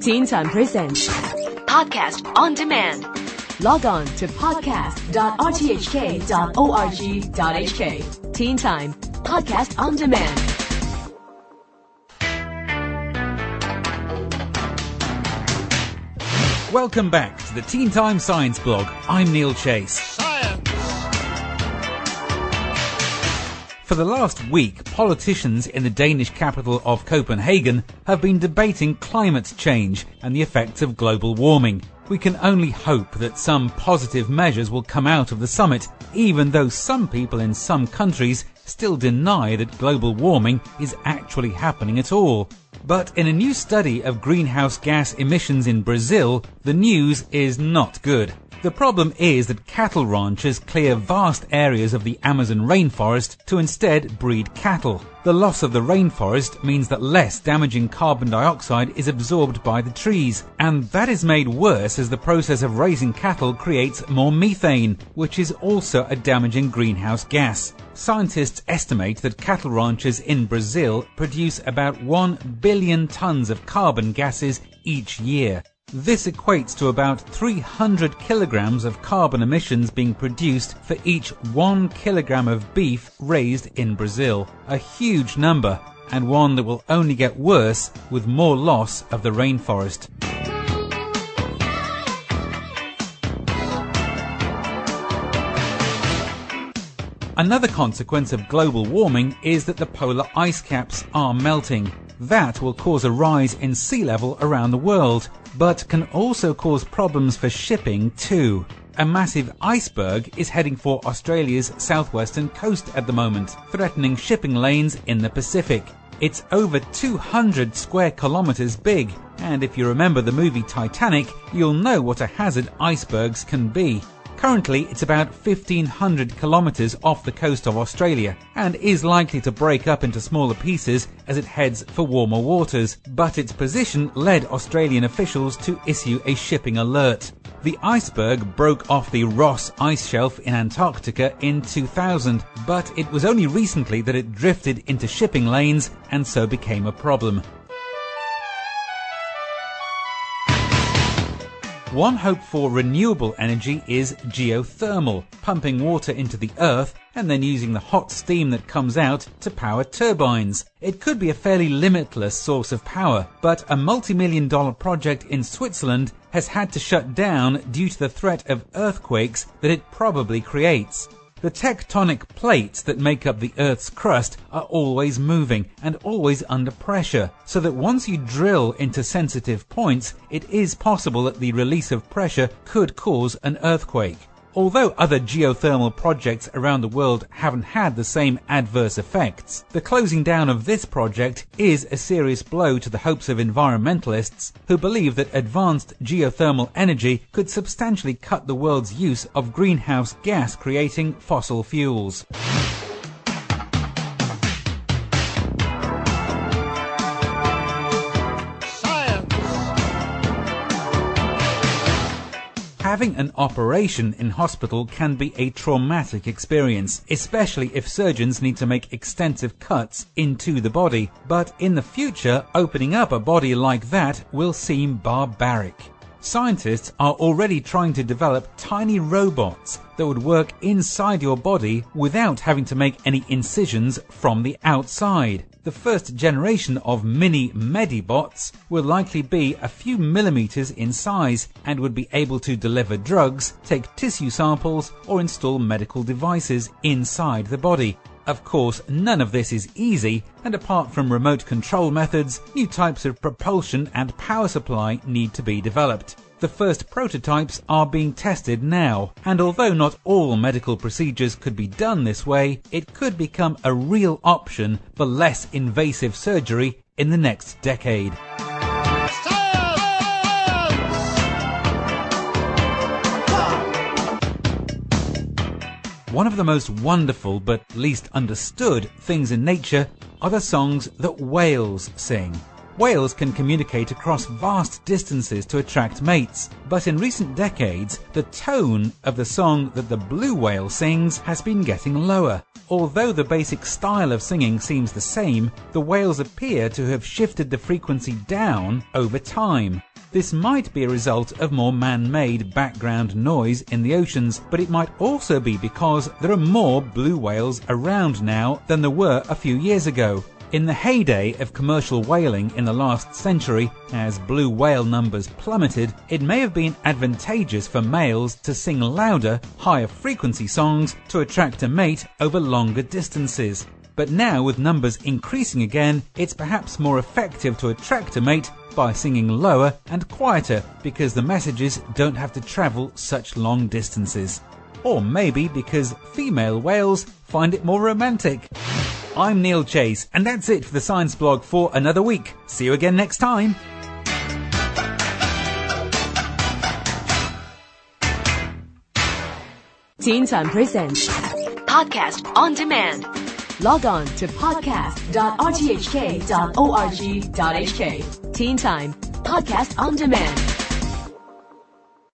Teen Time Presents Podcast on demand. Log on to podcast.rthk.org.hk. Teen Time Podcast on Demand. Welcome back to the Teen Time Science blog. I'm Neil Chase. For the last week, politicians in the Danish capital of Copenhagen have been debating climate change and the effects of global warming. We can only hope that some positive measures will come out of the summit, even though some people in some countries still deny that global warming is actually happening at all. But in a new study of greenhouse gas emissions in Brazil, the news is not good. The problem is that cattle ranchers clear vast areas of the Amazon rainforest to instead breed cattle. The loss of the rainforest means that less damaging carbon dioxide is absorbed by the trees, and that is made worse as the process of raising cattle creates more methane, which is also a damaging greenhouse gas. Scientists estimate that cattle ranchers in Brazil produce about 1 billion tons of carbon gases each year. This equates to about 300 kilograms of carbon emissions being produced for each one kilogram of beef raised in Brazil. A huge number, and one that will only get worse with more loss of the rainforest. Another consequence of global warming is that the polar ice caps are melting. That will cause a rise in sea level around the world, but can also cause problems for shipping too. A massive iceberg is heading for Australia's southwestern coast at the moment, threatening shipping lanes in the Pacific. It's over 200 square kilometers big, and if you remember the movie Titanic, you'll know what a hazard icebergs can be. Currently, it's about 1500 kilometers off the coast of Australia and is likely to break up into smaller pieces as it heads for warmer waters, but its position led Australian officials to issue a shipping alert. The iceberg broke off the Ross ice shelf in Antarctica in 2000, but it was only recently that it drifted into shipping lanes and so became a problem. One hope for renewable energy is geothermal, pumping water into the earth and then using the hot steam that comes out to power turbines. It could be a fairly limitless source of power, but a multi-million dollar project in Switzerland has had to shut down due to the threat of earthquakes that it probably creates. The tectonic plates that make up the Earth's crust are always moving and always under pressure, so that once you drill into sensitive points, it is possible that the release of pressure could cause an earthquake. Although other geothermal projects around the world haven't had the same adverse effects, the closing down of this project is a serious blow to the hopes of environmentalists who believe that advanced geothermal energy could substantially cut the world's use of greenhouse gas creating fossil fuels. Having an operation in hospital can be a traumatic experience, especially if surgeons need to make extensive cuts into the body. But in the future, opening up a body like that will seem barbaric. Scientists are already trying to develop tiny robots that would work inside your body without having to make any incisions from the outside the first generation of mini Medibots will likely be a few millimeters in size and would be able to deliver drugs, take tissue samples, or install medical devices inside the body. Of course, none of this is easy, and apart from remote control methods, new types of propulsion and power supply need to be developed. The first prototypes are being tested now, and although not all medical procedures could be done this way, it could become a real option for less invasive surgery in the next decade. One of the most wonderful but least understood things in nature are the songs that whales sing. Whales can communicate across vast distances to attract mates, but in recent decades, the tone of the song that the blue whale sings has been getting lower. Although the basic style of singing seems the same, the whales appear to have shifted the frequency down over time. This might be a result of more man-made background noise in the oceans, but it might also be because there are more blue whales around now than there were a few years ago. In the heyday of commercial whaling in the last century, as blue whale numbers plummeted, it may have been advantageous for males to sing louder, higher frequency songs to attract a mate over longer distances. But now, with numbers increasing again, it's perhaps more effective to attract a mate by singing lower and quieter because the messages don't have to travel such long distances. Or maybe because female whales find it more romantic. I'm Neil Chase, and that's it for the Science Blog for another week. See you again next time. Teen Time Presents. Podcast on demand. Log on to podcast.rthk.org.hk. Teen Time Podcast on Demand.